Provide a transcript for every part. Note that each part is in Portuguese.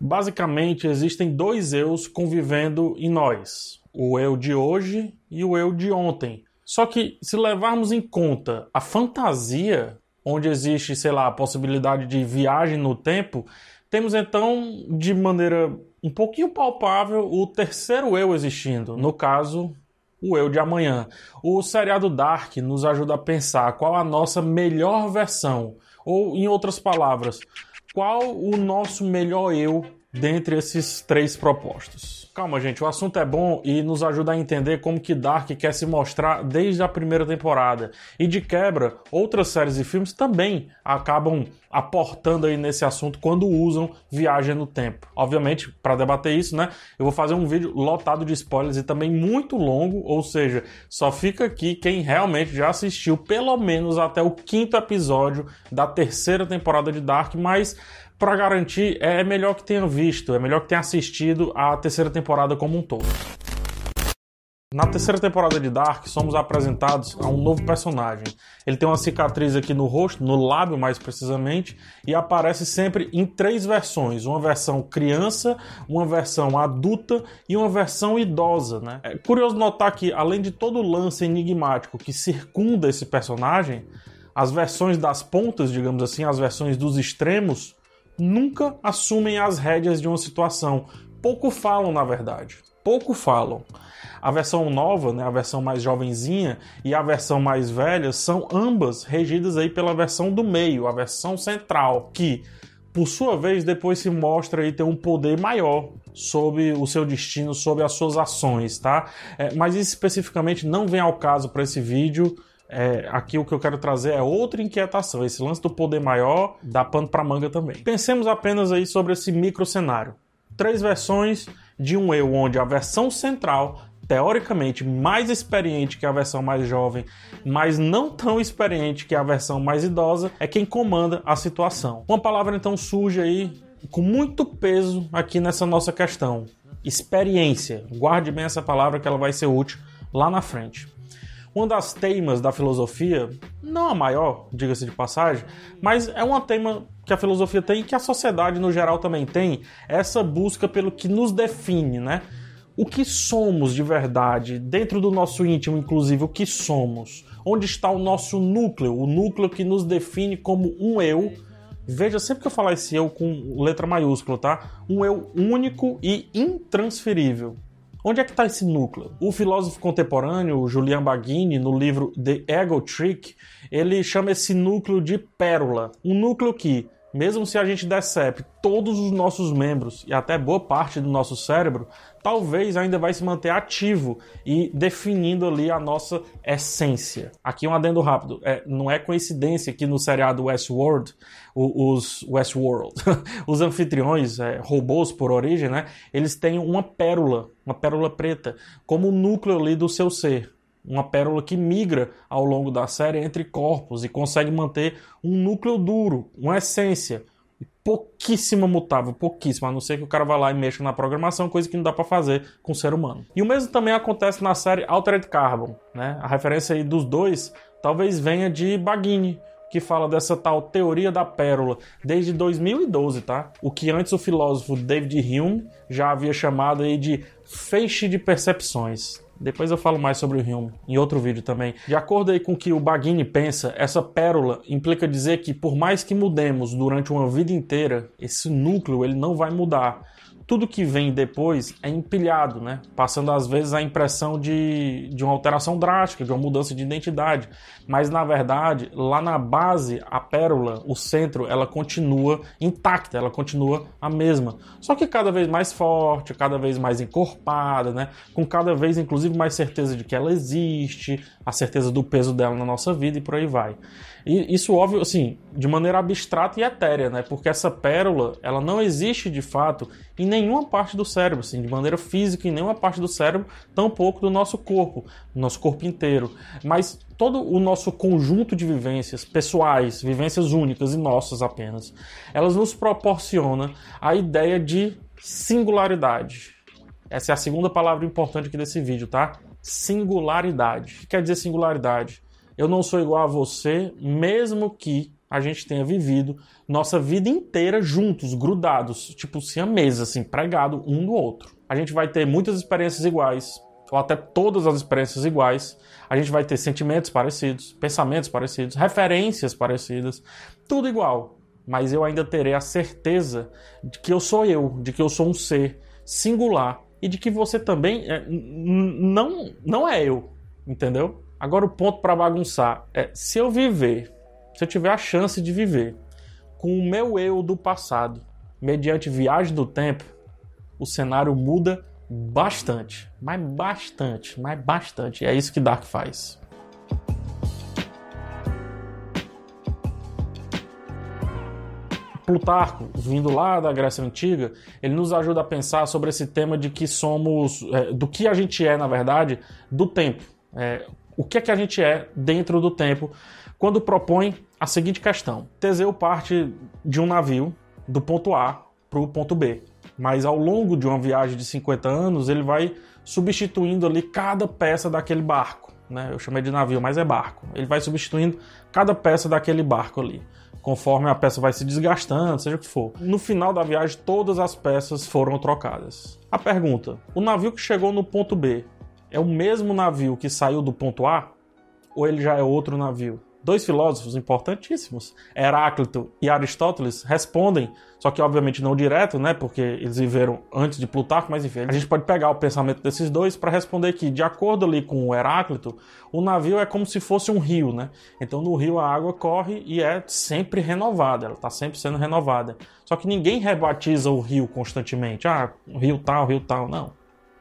Basicamente, existem dois eus convivendo em nós: o eu de hoje e o eu de ontem. Só que, se levarmos em conta a fantasia, onde existe, sei lá, a possibilidade de viagem no tempo, temos então, de maneira um pouquinho palpável, o terceiro eu existindo. No caso, o eu de amanhã. O seriado Dark nos ajuda a pensar qual a nossa melhor versão, ou em outras palavras, qual o nosso melhor eu dentre esses três propostos. Calma, gente, o assunto é bom e nos ajuda a entender como que Dark quer se mostrar desde a primeira temporada. E de quebra, outras séries e filmes também acabam aportando aí nesse assunto quando usam viagem no tempo. Obviamente, para debater isso, né, eu vou fazer um vídeo lotado de spoilers e também muito longo, ou seja, só fica aqui quem realmente já assistiu pelo menos até o quinto episódio da terceira temporada de Dark, mas para garantir, é melhor que tenha visto, é melhor que tenha assistido a terceira temporada como um todo. Na terceira temporada de Dark, somos apresentados a um novo personagem. Ele tem uma cicatriz aqui no rosto, no lábio mais precisamente, e aparece sempre em três versões: uma versão criança, uma versão adulta e uma versão idosa. Né? É curioso notar que, além de todo o lance enigmático que circunda esse personagem, as versões das pontas, digamos assim, as versões dos extremos, nunca assumem as rédeas de uma situação. Pouco falam, na verdade. Pouco falam. A versão nova, né, a versão mais jovenzinha e a versão mais velha são ambas regidas aí pela versão do meio, a versão central, que por sua vez depois se mostra aí ter um poder maior sobre o seu destino, sobre as suas ações, tá? É, mas isso especificamente não vem ao caso para esse vídeo. É, aqui o que eu quero trazer é outra inquietação. Esse lance do poder maior dá pano para manga também. Pensemos apenas aí sobre esse micro cenário. Três versões de um eu, onde a versão central, teoricamente mais experiente que a versão mais jovem, mas não tão experiente que a versão mais idosa, é quem comanda a situação. Uma palavra então surge aí com muito peso aqui nessa nossa questão: experiência. Guarde bem essa palavra que ela vai ser útil lá na frente. Uma das temas da filosofia, não a maior, diga-se de passagem, mas é uma tema que a filosofia tem e que a sociedade no geral também tem, essa busca pelo que nos define, né? O que somos de verdade, dentro do nosso íntimo, inclusive, o que somos? Onde está o nosso núcleo, o núcleo que nos define como um eu? Veja, sempre que eu falar esse eu com letra maiúscula, tá? Um eu único e intransferível. Onde é que está esse núcleo? O filósofo contemporâneo Julian Baggini, no livro The Ego Trick, ele chama esse núcleo de pérola. Um núcleo que, mesmo se a gente decepe todos os nossos membros e até boa parte do nosso cérebro, talvez ainda vai se manter ativo e definindo ali a nossa essência. Aqui um adendo rápido, é, não é coincidência que no seriado Westworld, os Westworld, os anfitriões, é, robôs por origem, né, eles têm uma pérola, uma pérola preta, como o núcleo ali do seu ser. Uma pérola que migra ao longo da série entre corpos e consegue manter um núcleo duro, uma essência, pouquíssima mutável, pouquíssima, a não ser que o cara vá lá e mexa na programação, coisa que não dá para fazer com o ser humano. E o mesmo também acontece na série Altered Carbon, né? A referência aí dos dois talvez venha de Baggini, que fala dessa tal teoria da pérola desde 2012, tá? O que antes o filósofo David Hume já havia chamado aí de feixe de percepções. Depois eu falo mais sobre o Hume em outro vídeo também. De acordo com o que o Baggini pensa, essa pérola implica dizer que por mais que mudemos durante uma vida inteira, esse núcleo ele não vai mudar tudo que vem depois é empilhado, né? Passando às vezes a impressão de, de uma alteração drástica, de uma mudança de identidade. Mas na verdade, lá na base, a pérola, o centro, ela continua intacta, ela continua a mesma. Só que cada vez mais forte, cada vez mais encorpada, né? Com cada vez, inclusive, mais certeza de que ela existe, a certeza do peso dela na nossa vida e por aí vai. E isso, óbvio, assim, de maneira abstrata e etérea, né? Porque essa pérola, ela não existe de fato em nenhuma parte do cérebro, assim, de maneira física, em nenhuma parte do cérebro, tampouco do nosso corpo, do nosso corpo inteiro. Mas todo o nosso conjunto de vivências pessoais, vivências únicas e nossas apenas, elas nos proporcionam a ideia de singularidade. Essa é a segunda palavra importante aqui desse vídeo, tá? Singularidade. O que quer dizer singularidade? Eu não sou igual a você, mesmo que a gente tenha vivido nossa vida inteira juntos, grudados, tipo siameses, assim, pregado um no outro. A gente vai ter muitas experiências iguais, ou até todas as experiências iguais. A gente vai ter sentimentos parecidos, pensamentos parecidos, referências parecidas, tudo igual. Mas eu ainda terei a certeza de que eu sou eu, de que eu sou um ser singular e de que você também é, não, não é eu, entendeu? Agora o ponto para bagunçar é se eu viver, se eu tiver a chance de viver com o meu eu do passado, mediante viagem do tempo, o cenário muda bastante, mas bastante, mas bastante. É isso que Dark faz. Plutarco, vindo lá da Grécia Antiga, ele nos ajuda a pensar sobre esse tema de que somos, é, do que a gente é, na verdade, do tempo. É, o que é que a gente é dentro do tempo, quando propõe a seguinte questão: Teseu parte de um navio do ponto A para o ponto B, mas ao longo de uma viagem de 50 anos, ele vai substituindo ali cada peça daquele barco. Né? Eu chamei de navio, mas é barco. Ele vai substituindo cada peça daquele barco ali conforme a peça vai se desgastando, seja o que for. No final da viagem, todas as peças foram trocadas. A pergunta: o navio que chegou no ponto B é o mesmo navio que saiu do ponto A? Ou ele já é outro navio? Dois filósofos importantíssimos, Heráclito e Aristóteles, respondem, só que obviamente não direto, né, porque eles viveram antes de Plutarco, mas enfim, a gente pode pegar o pensamento desses dois para responder que, de acordo ali com o Heráclito, o navio é como se fosse um rio, né? Então no rio a água corre e é sempre renovada, ela está sempre sendo renovada. Só que ninguém rebatiza o rio constantemente, ah, rio tal, rio tal, não.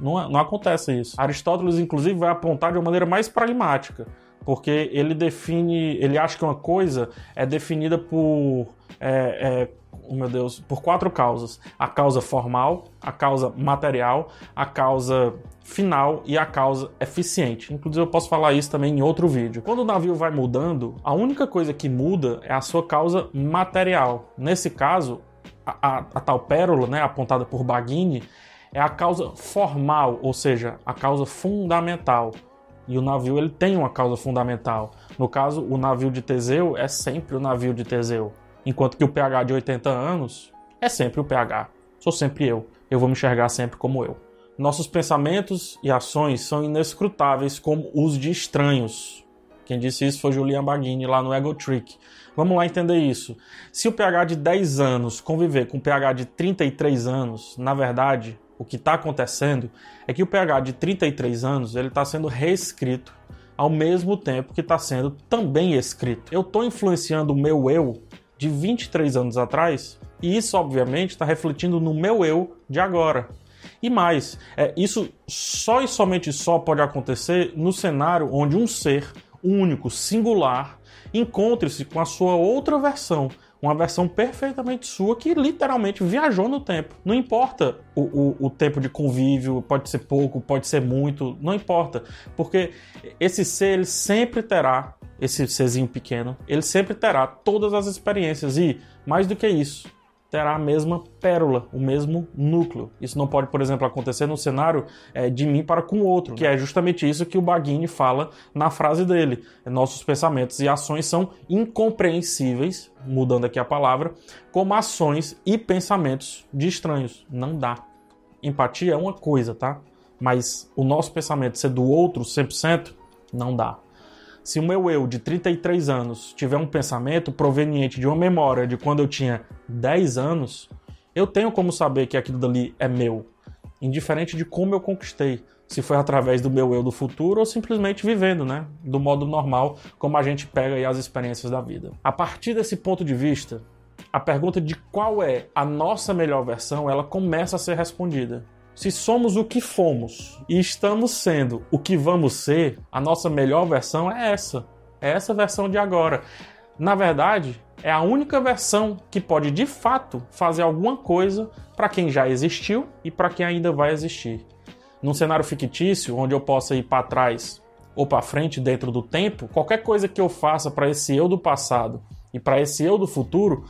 Não, não acontece isso. Aristóteles, inclusive, vai apontar de uma maneira mais pragmática porque ele define, ele acha que uma coisa é definida por, é, é, oh meu Deus, por quatro causas: a causa formal, a causa material, a causa final e a causa eficiente. Inclusive eu posso falar isso também em outro vídeo. Quando o navio vai mudando, a única coisa que muda é a sua causa material. Nesse caso, a, a, a tal pérola, né, apontada por Baghini, é a causa formal, ou seja, a causa fundamental. E o navio ele tem uma causa fundamental. No caso, o navio de Teseu é sempre o navio de Teseu. Enquanto que o PH de 80 anos é sempre o PH. Sou sempre eu. Eu vou me enxergar sempre como eu. Nossos pensamentos e ações são inescrutáveis como os de estranhos. Quem disse isso foi Julian Baghini lá no Ego Trick. Vamos lá entender isso. Se o PH de 10 anos conviver com o PH de 33 anos, na verdade, o que está acontecendo é que o pH de 33 anos ele está sendo reescrito ao mesmo tempo que está sendo também escrito. Eu estou influenciando o meu eu de 23 anos atrás e isso obviamente está refletindo no meu eu de agora. E mais, é, isso só e somente só pode acontecer no cenário onde um ser único, singular, encontre-se com a sua outra versão, uma versão perfeitamente sua que literalmente viajou no tempo. Não importa o, o, o, tempo de convívio, pode ser pouco, pode ser muito, não importa. Porque esse ser ele sempre terá, esse serzinho pequeno, ele sempre terá todas as experiências e, mais do que isso, terá a mesma pérola, o mesmo núcleo. Isso não pode, por exemplo, acontecer no cenário é, de mim para com outro, que é justamente isso que o Baghini fala na frase dele. Nossos pensamentos e ações são incompreensíveis, mudando aqui a palavra, como ações e pensamentos de estranhos. Não dá. Empatia é uma coisa, tá? Mas o nosso pensamento ser do outro 100%, não dá. Se o meu eu de 33 anos tiver um pensamento proveniente de uma memória de quando eu tinha 10 anos, eu tenho como saber que aquilo dali é meu, indiferente de como eu conquistei. Se foi através do meu eu do futuro ou simplesmente vivendo, né? Do modo normal, como a gente pega aí as experiências da vida. A partir desse ponto de vista, a pergunta de qual é a nossa melhor versão, ela começa a ser respondida. Se somos o que fomos e estamos sendo o que vamos ser, a nossa melhor versão é essa. É essa versão de agora. Na verdade, é a única versão que pode de fato fazer alguma coisa para quem já existiu e para quem ainda vai existir. Num cenário fictício, onde eu possa ir para trás ou para frente dentro do tempo, qualquer coisa que eu faça para esse eu do passado e para esse eu do futuro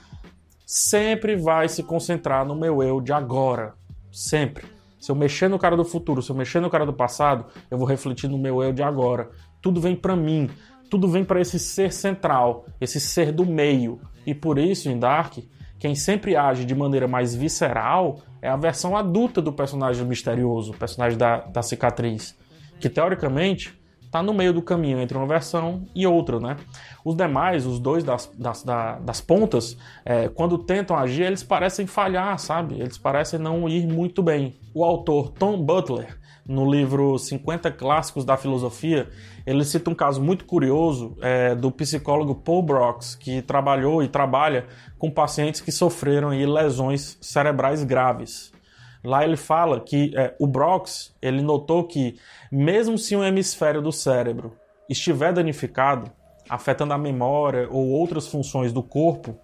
sempre vai se concentrar no meu eu de agora. Sempre. Se eu mexer no cara do futuro, se eu mexer no cara do passado, eu vou refletir no meu eu de agora. Tudo vem para mim. tudo vem para esse ser central, esse ser do meio. E por isso, em Dark, quem sempre age de maneira mais visceral é a versão adulta do personagem misterioso, o personagem da, da cicatriz, que teoricamente está no meio do caminho entre uma versão e outra, né? Os demais, os dois das, das, das pontas, é, quando tentam agir, eles parecem falhar, sabe? Eles parecem não ir muito bem. O autor Tom Butler, no livro 50 Clássicos da Filosofia, ele cita um caso muito curioso é, do psicólogo Paul Brox, que trabalhou e trabalha com pacientes que sofreram aí, lesões cerebrais graves. Lá ele fala que é, o Brox ele notou que mesmo se um hemisfério do cérebro estiver danificado, afetando a memória ou outras funções do corpo,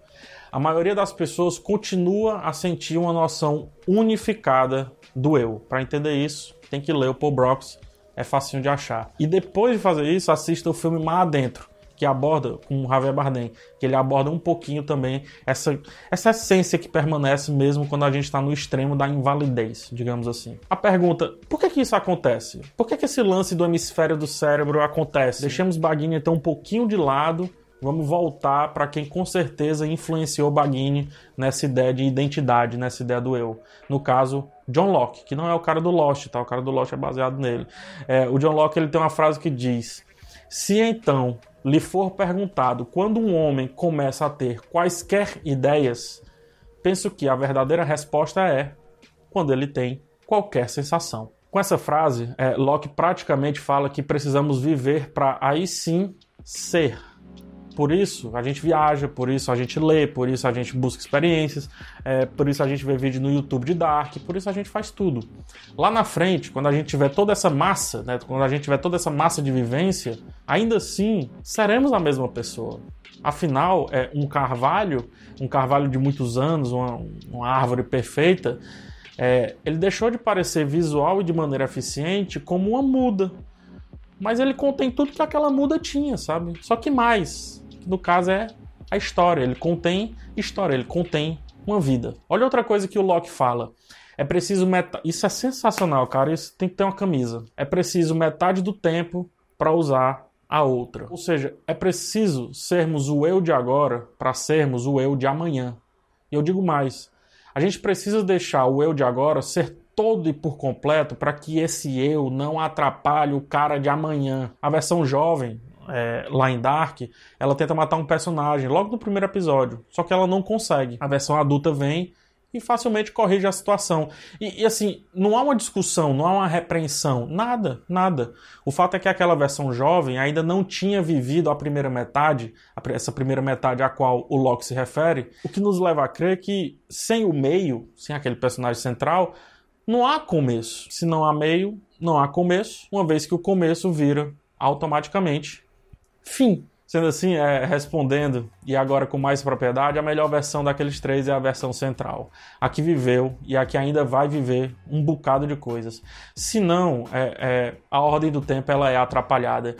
a maioria das pessoas continua a sentir uma noção unificada do eu. Para entender isso, tem que ler o Paul Brox, é facinho de achar. E depois de fazer isso, assista o filme Mar Adentro, que aborda com o Javier Bardem, que ele aborda um pouquinho também essa, essa essência que permanece mesmo quando a gente está no extremo da invalidez, digamos assim. A pergunta, por que que isso acontece? Por que que esse lance do hemisfério do cérebro acontece? Deixemos Baghini então um pouquinho de lado, vamos voltar para quem com certeza influenciou Baghini nessa ideia de identidade, nessa ideia do eu. No caso, John Locke, que não é o cara do Lost, tá? O cara do Lost é baseado nele. É, o John Locke ele tem uma frase que diz: se então lhe for perguntado quando um homem começa a ter quaisquer ideias, penso que a verdadeira resposta é quando ele tem qualquer sensação. Com essa frase, é, Locke praticamente fala que precisamos viver para aí sim ser. Por isso a gente viaja, por isso a gente lê, por isso a gente busca experiências, é, por isso a gente vê vídeo no YouTube de Dark, por isso a gente faz tudo. Lá na frente, quando a gente tiver toda essa massa, né, quando a gente tiver toda essa massa de vivência, ainda assim seremos a mesma pessoa. Afinal, é um carvalho, um carvalho de muitos anos, uma, uma árvore perfeita, é, ele deixou de parecer visual e de maneira eficiente como uma muda. Mas ele contém tudo que aquela muda tinha, sabe? Só que mais no caso é a história. Ele contém história, ele contém uma vida. Olha outra coisa que o Locke fala. É preciso metade. Isso é sensacional, cara. Isso tem que ter uma camisa. É preciso metade do tempo para usar a outra. Ou seja, é preciso sermos o eu de agora para sermos o eu de amanhã. E eu digo mais: a gente precisa deixar o eu de agora ser todo e por completo para que esse eu não atrapalhe o cara de amanhã. A versão jovem é, em Dark, ela tenta matar um personagem logo no primeiro episódio, só que ela não consegue. A versão adulta vem e facilmente corrige a situação. E, e, assim, não há uma discussão, não há uma repreensão, nada, nada. O fato é que aquela versão jovem ainda não tinha vivido a primeira metade, essa primeira metade a qual o Locke se refere, o que nos leva a crer que sem o meio, sem aquele personagem central, não há começo. Se não há meio, não há começo, uma vez que o começo vira automaticamente Fim. Sendo assim, é, respondendo, e agora com mais propriedade, a melhor versão daqueles três é a versão central. A que viveu e a que ainda vai viver um bocado de coisas. Se não, é, é, a ordem do tempo ela é atrapalhada.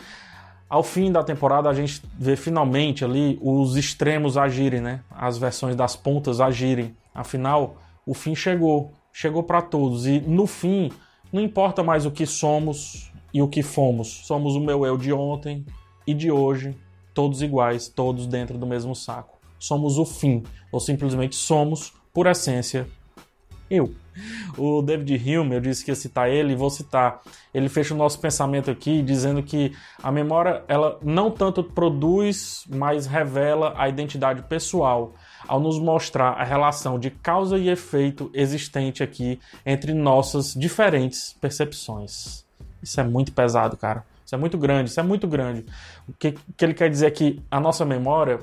Ao fim da temporada, a gente vê finalmente ali os extremos agirem, né? As versões das pontas agirem. Afinal, o fim chegou. Chegou para todos. E no fim, não importa mais o que somos e o que fomos. Somos o meu eu de ontem, e de hoje, todos iguais, todos dentro do mesmo saco. Somos o fim, ou simplesmente somos, por essência, eu. O David Hume, eu disse que ia citar ele, vou citar. Ele fecha o nosso pensamento aqui dizendo que a memória ela não tanto produz, mas revela a identidade pessoal, ao nos mostrar a relação de causa e efeito existente aqui entre nossas diferentes percepções. Isso é muito pesado, cara. Isso é muito grande, isso é muito grande. O que, que ele quer dizer é que a nossa memória,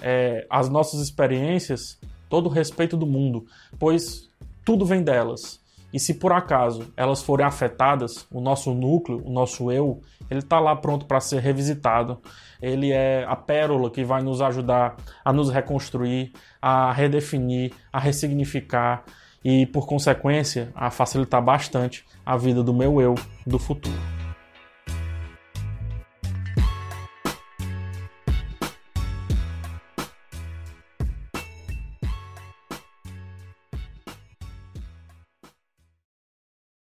é, as nossas experiências, todo o respeito do mundo, pois tudo vem delas. E se por acaso elas forem afetadas, o nosso núcleo, o nosso eu, ele está lá pronto para ser revisitado. Ele é a pérola que vai nos ajudar a nos reconstruir, a redefinir, a ressignificar e, por consequência, a facilitar bastante a vida do meu eu do futuro.